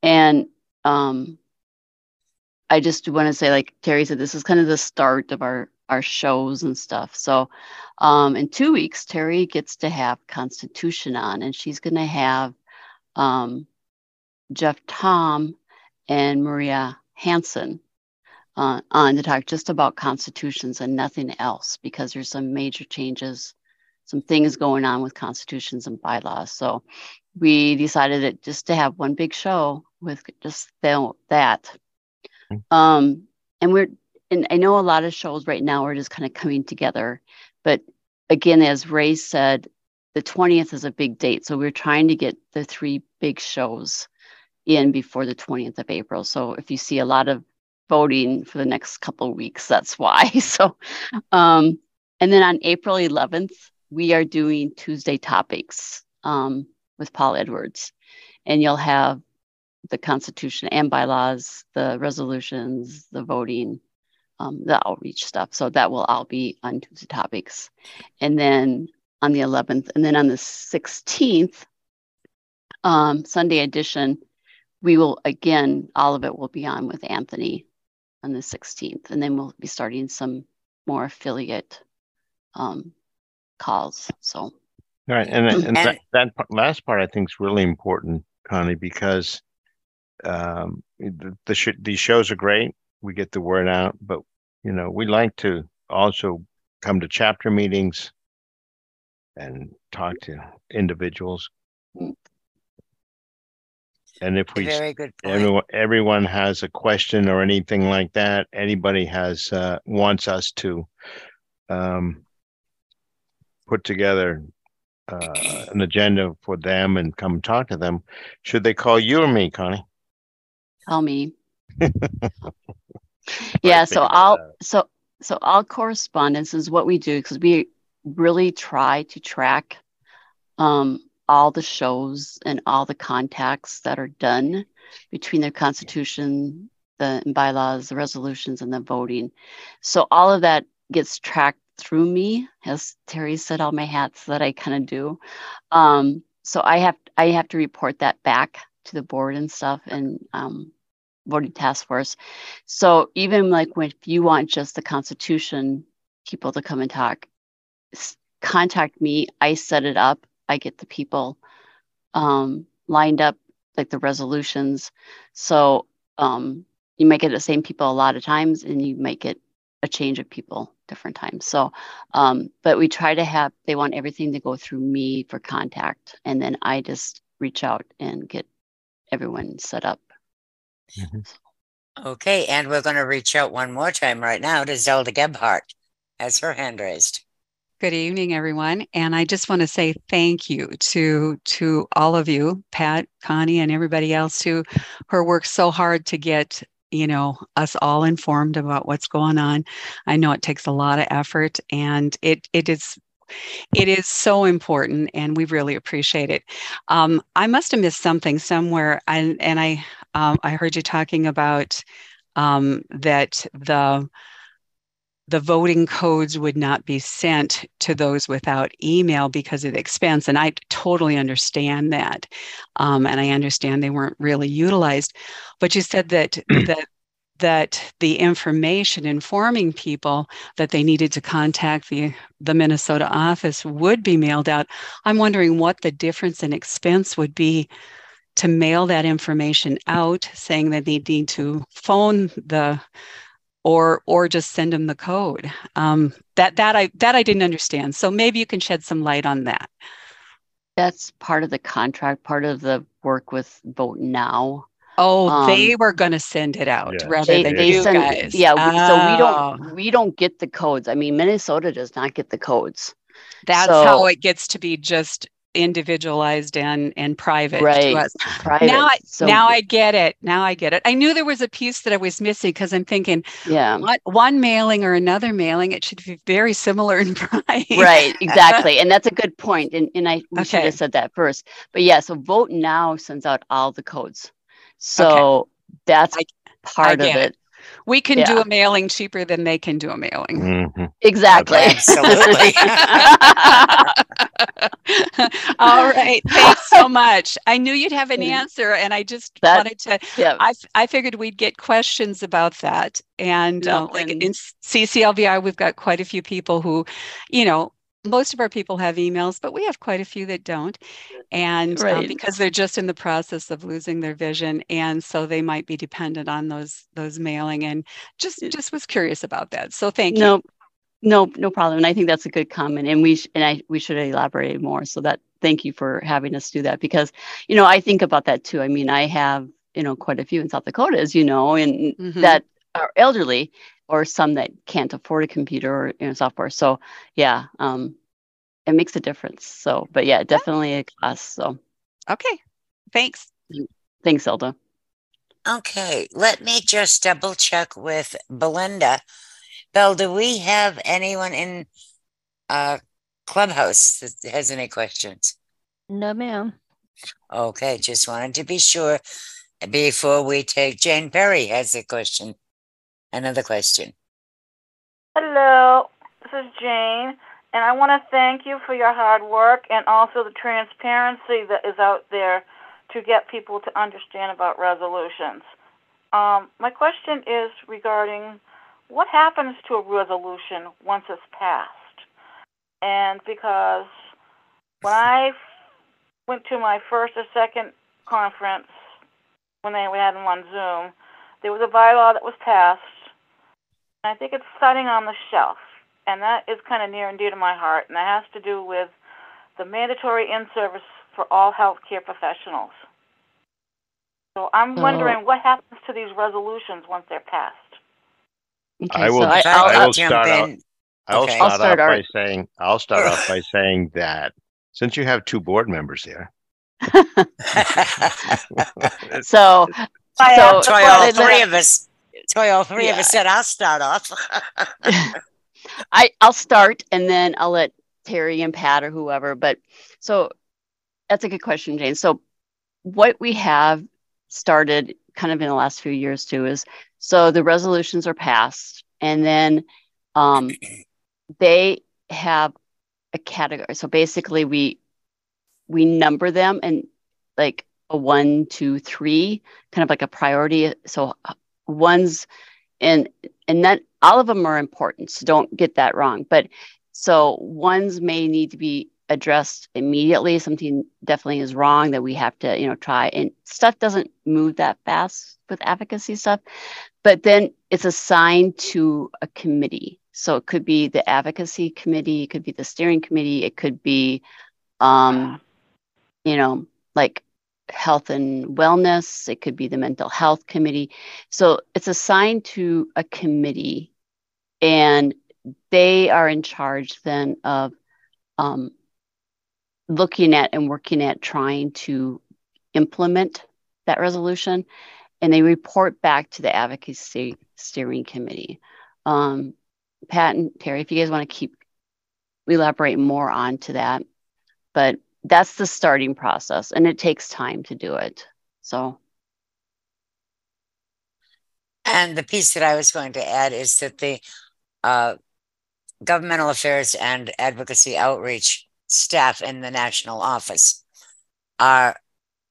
And um, I just want to say, like Terry said, this is kind of the start of our our shows and stuff. So, um, in two weeks, Terry gets to have Constitution on, and she's going to have um, Jeff Thom and Maria Hanson uh, on to talk just about constitutions and nothing else because there's some major changes, some things going on with constitutions and bylaws. So we decided that just to have one big show with just that. Um, and we're and I know a lot of shows right now are just kind of coming together, but again, as Ray said, the 20th is a big date. So we're trying to get the three big shows in before the 20th of April. So if you see a lot of voting for the next couple of weeks. That's why. So, um, and then on April 11th, we are doing Tuesday topics um, with Paul Edwards, and you'll have the Constitution and bylaws, the resolutions, the voting, um, the outreach stuff. So that will all be on Tuesday topics, and then on the 11th, and then on the 16th, um, Sunday edition, we will again, all of it will be on with Anthony on the 16th. And then we'll be starting some more affiliate um, calls. So, all right. And, and that, that last part I think is really important, Koni, because um, the, the sh- these shows are great. We get the word out, but you know, we like to also come to chapter meetings and talk to individuals. Mm. And if we, very good point. everyone, everyone has a question or anything like that, anybody has uh, wants us to um, put together uh, an agenda for them and come talk to them, should they call you or me, Koni? Call me. yeah. So I'll so so all correspondence is what we do because we really try to track um, all the shows and all the contacts that are done between the Constitution, the bylaws, the resolutions, and the voting. So all of that gets tracked through me, as Terry said, all my hats that I kind of do. Um, so I have I have to report that back to the board and stuff and um, voting task force. So even like when if you want just the Constitution people to come and talk, contact me. I set it up I get the people um, lined up, like the resolutions. So um, you might get the same people a lot of times, and you might get a change of people different times. So, um, but we try to have they want everything to go through me for contact, and then I just reach out and get everyone set up. Mm-hmm. Okay, and we're going to reach out one more time right now to Zelda Gebhardt as her hand raised. Good evening, everyone. And I just want to say thank you to to all of you, Pat, Koni, and everybody else who who worked so hard to get you know us all informed about what's going on. I know it takes a lot of effort, and it it is it is so important and we really appreciate it um, i must have missed something somewhere and, and i um, i heard you talking about um, that the the voting codes would not be sent to those without email because of the expense. And I totally understand that. Um, and I understand they weren't really utilized. But you said that that that the information informing people that they needed to contact the, the Minnesota office would be mailed out. I'm wondering what the difference in expense would be to mail that information out, saying that they need to phone the or or just send them the code. Um, that that I that I didn't understand. So maybe you can shed some light on that. That's part of the contract, part of the work with Vote Now. Oh, um, they were going to send it out yeah, rather they, than they you send, guys. Yeah, we, so we Oh. don't we don't get the codes. I mean, Minnesota does not get the codes. That's So- how it gets to be just individualized and and private Right, to us. private. Now I So- now I get it. Now I get it. I knew there was a piece that I was missing because I'm thinking Yeah. what one mailing or another mailing, it should be very similar in price. right exactly and that's a good point and, and i we should have said that first but yeah so vote now sends out all the codes so that's part of get it. It. We can do a mailing cheaper than they can do a mailing. Mhm. exactly Absolutely. All right. Thanks so much. I knew you'd have an answer, and I just That- wanted to. yeah I, I figured we'd get questions about that. And uh, like Nothing. in CCLVI, we've got quite a few people who, you know, most of our people have emails, but we have quite a few that don't. And um, Right. because they're just in the process of losing their vision, and so they might be dependent on those those mailing. And just just was curious about that. So thank you. no no no problem and i think that's a good comment and we sh- and i we should elaborate more so that thank you for having us do that because you know i think about that too i mean i have you know quite a few in south dakota as you know and Mhm. that are elderly or some that can't afford a computer or you know software so yeah um it makes a difference so but yeah definitely a class so Okay. Thanks. thanks elda Okay, let me just double check with Belinda. Belle, do we have anyone in uh Clubhouse that has any questions? No, ma'am. Okay, just wanted to be sure before we take Jane Perry has a question. Another question. Hello, this is Jane, and I want to thank you for your hard work and also the transparency that is out there to get people to understand about resolutions. Um, my question is regarding what happens to a resolution once it's passed? And because when I went to my first or second conference, when they we had them on Zoom, there was a bylaw that was passed I think it's sitting on the shelf, and that is kind of near and dear to my heart, and that has to do with the mandatory in-service for all healthcare professionals. So I'm So- wondering what happens to these resolutions once they're passed. okay I will. so I, If I I'll, I will jump start out. I'll Okay. start, I'll start off by saying. I'll start off by saying that since you have two board members here, so I So- asked That's the why all three of us. Why all three of us said I'll start off. I I'll start and then I'll let Terry and Pat or whoever. But so that's a good question, Jane. So what we have started kind of in the last few years too is so the resolutions are passed and then um, they have a category. So basically we we number them and like a one, two, three, kind of like a priority. So one's and and that all of them are important so don't get that wrong but so ones may need to be addressed immediately. Something definitely is wrong that we have to you know try and stuff doesn't move that fast with advocacy stuff but then it's assigned to a committee. So it could be the advocacy committee it could be the steering committee it could be um you know like health and wellness it could be the mental health committee so it's assigned to a committee, and they are in charge then of um, looking at and working at trying to implement that resolution. and they report back to the advocacy steering committee. Um, Pat and Terry, if you guys want to keep elaborate more onto that, but that's the starting process, and it takes time to do it. So. And the piece that I was going to add is that the uh, governmental affairs and advocacy outreach staff in the national office are,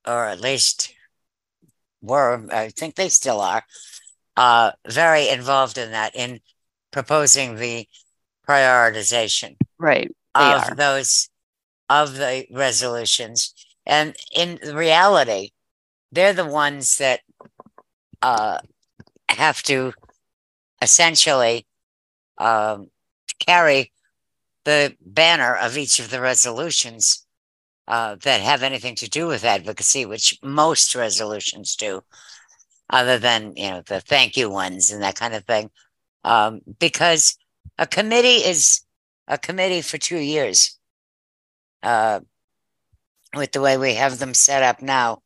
or at least were, I think they still are, uh, very involved in that in proposing the prioritization right of are. those of the resolutions and in reality they're the ones that uh, have to essentially um, carry the banner of each of the resolutions uh, that have anything to do with advocacy, which most resolutions do, other than you know the thank you ones and that kind of thing, um, because a committee is a committee for two years. Uh, with the way we have them set up now,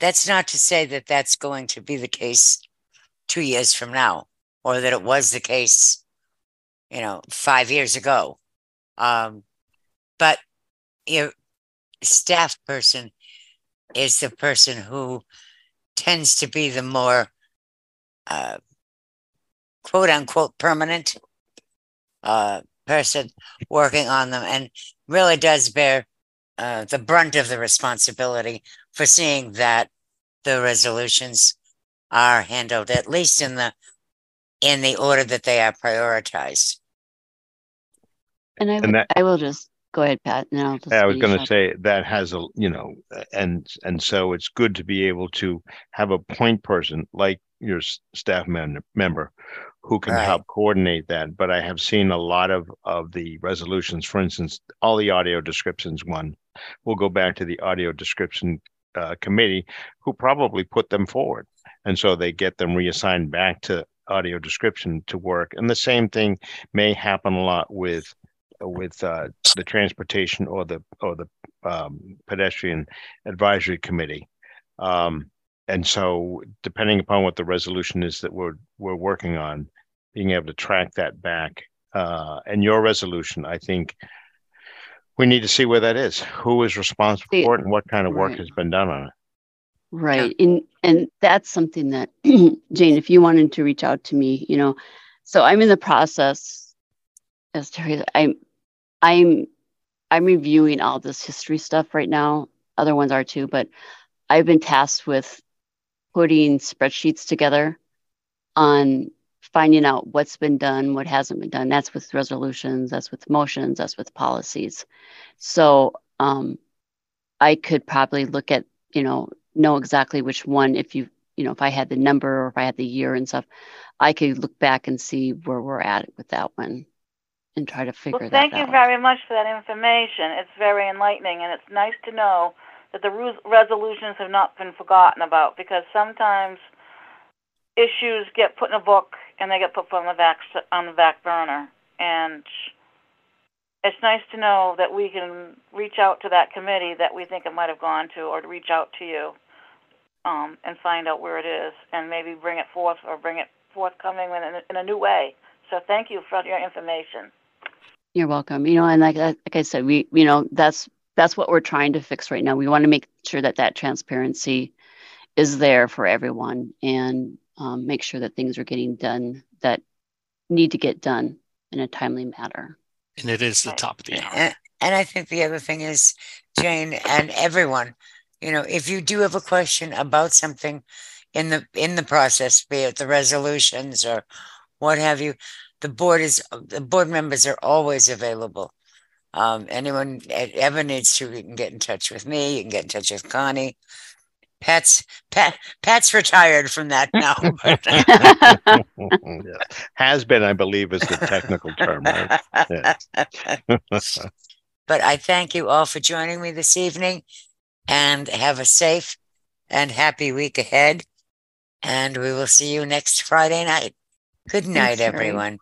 that's not to say that that's going to be the case two years from now, or that it was the case, you know, five years ago. Um, but your staff person is the person who tends to be the more uh, quote unquote permanent uh, person working on them and really does bear uh, the brunt of the responsibility for seeing that the resolutions are handled at least in the in the order that they are prioritized. And I, And that- I will just go ahead, Pat. And I'll just I was going to say that has a, you know, and and so it's good to be able to have a point person like your staff mem- member who can Right. help coordinate that. But I have seen a lot of of the resolutions, for instance, all the audio descriptions one We'll go back to the audio description uh, committee who probably put them forward. And so they get them reassigned back to audio description to work. And the same thing may happen a lot with with uh, the transportation or the or the um, pedestrian advisory committee. Um, and so, depending upon what the resolution is that we're we're working on, being able to track that back. Uh, and your resolution, I think, we need to see where that is. Who is responsible The- for it, and what kind of work right. has been done on it. Right. And and that's something that Jane, if you wanted to reach out to me, you know, so I'm in the process as Terry, I'm I'm I'm reviewing all this history stuff right now. Other ones are too, but I've been tasked with putting spreadsheets together on finding out what's been done, what hasn't been done. That's with resolutions, that's with motions, that's with policies. So um I could probably look at, you know, know exactly which one if you you know if i had the number or if i had the year and stuff i could look back and see where we're at with that one and try to figure Well, that out. thank you very much for that information. It's very enlightening, and it's nice to know that the ru- resolutions have not been forgotten about because sometimes issues get put in a book and they get put on the back on the back burner. And it's nice to know that we can reach out to that committee that we think it might have gone to, or to reach out to you um, and find out where it is, and maybe bring it forth or bring it forthcoming in a, in a new way. So thank you for your information. you're welcome you know and like like i said we you know that's that's what we're trying to fix right now we want to make sure that that transparency is there for everyone and um, make sure that things are getting done that need to get done in a timely manner And it is the top of the hour. And, and I think the other thing is, Jane and everyone, you know, if you do have a question about something in the in the process, be it the resolutions or what have you, the board is the board members are always available. Um, anyone that ever needs to, you can get in touch with me. You can get in touch with Koni. Pat's Pat Pat's retired from that now. but- Yeah. Has been, I believe, is the technical term, right? Yes. But I thank you all for joining me this evening and have a safe and happy week ahead. And we will see you next Friday night. Good night, Terry. everyone.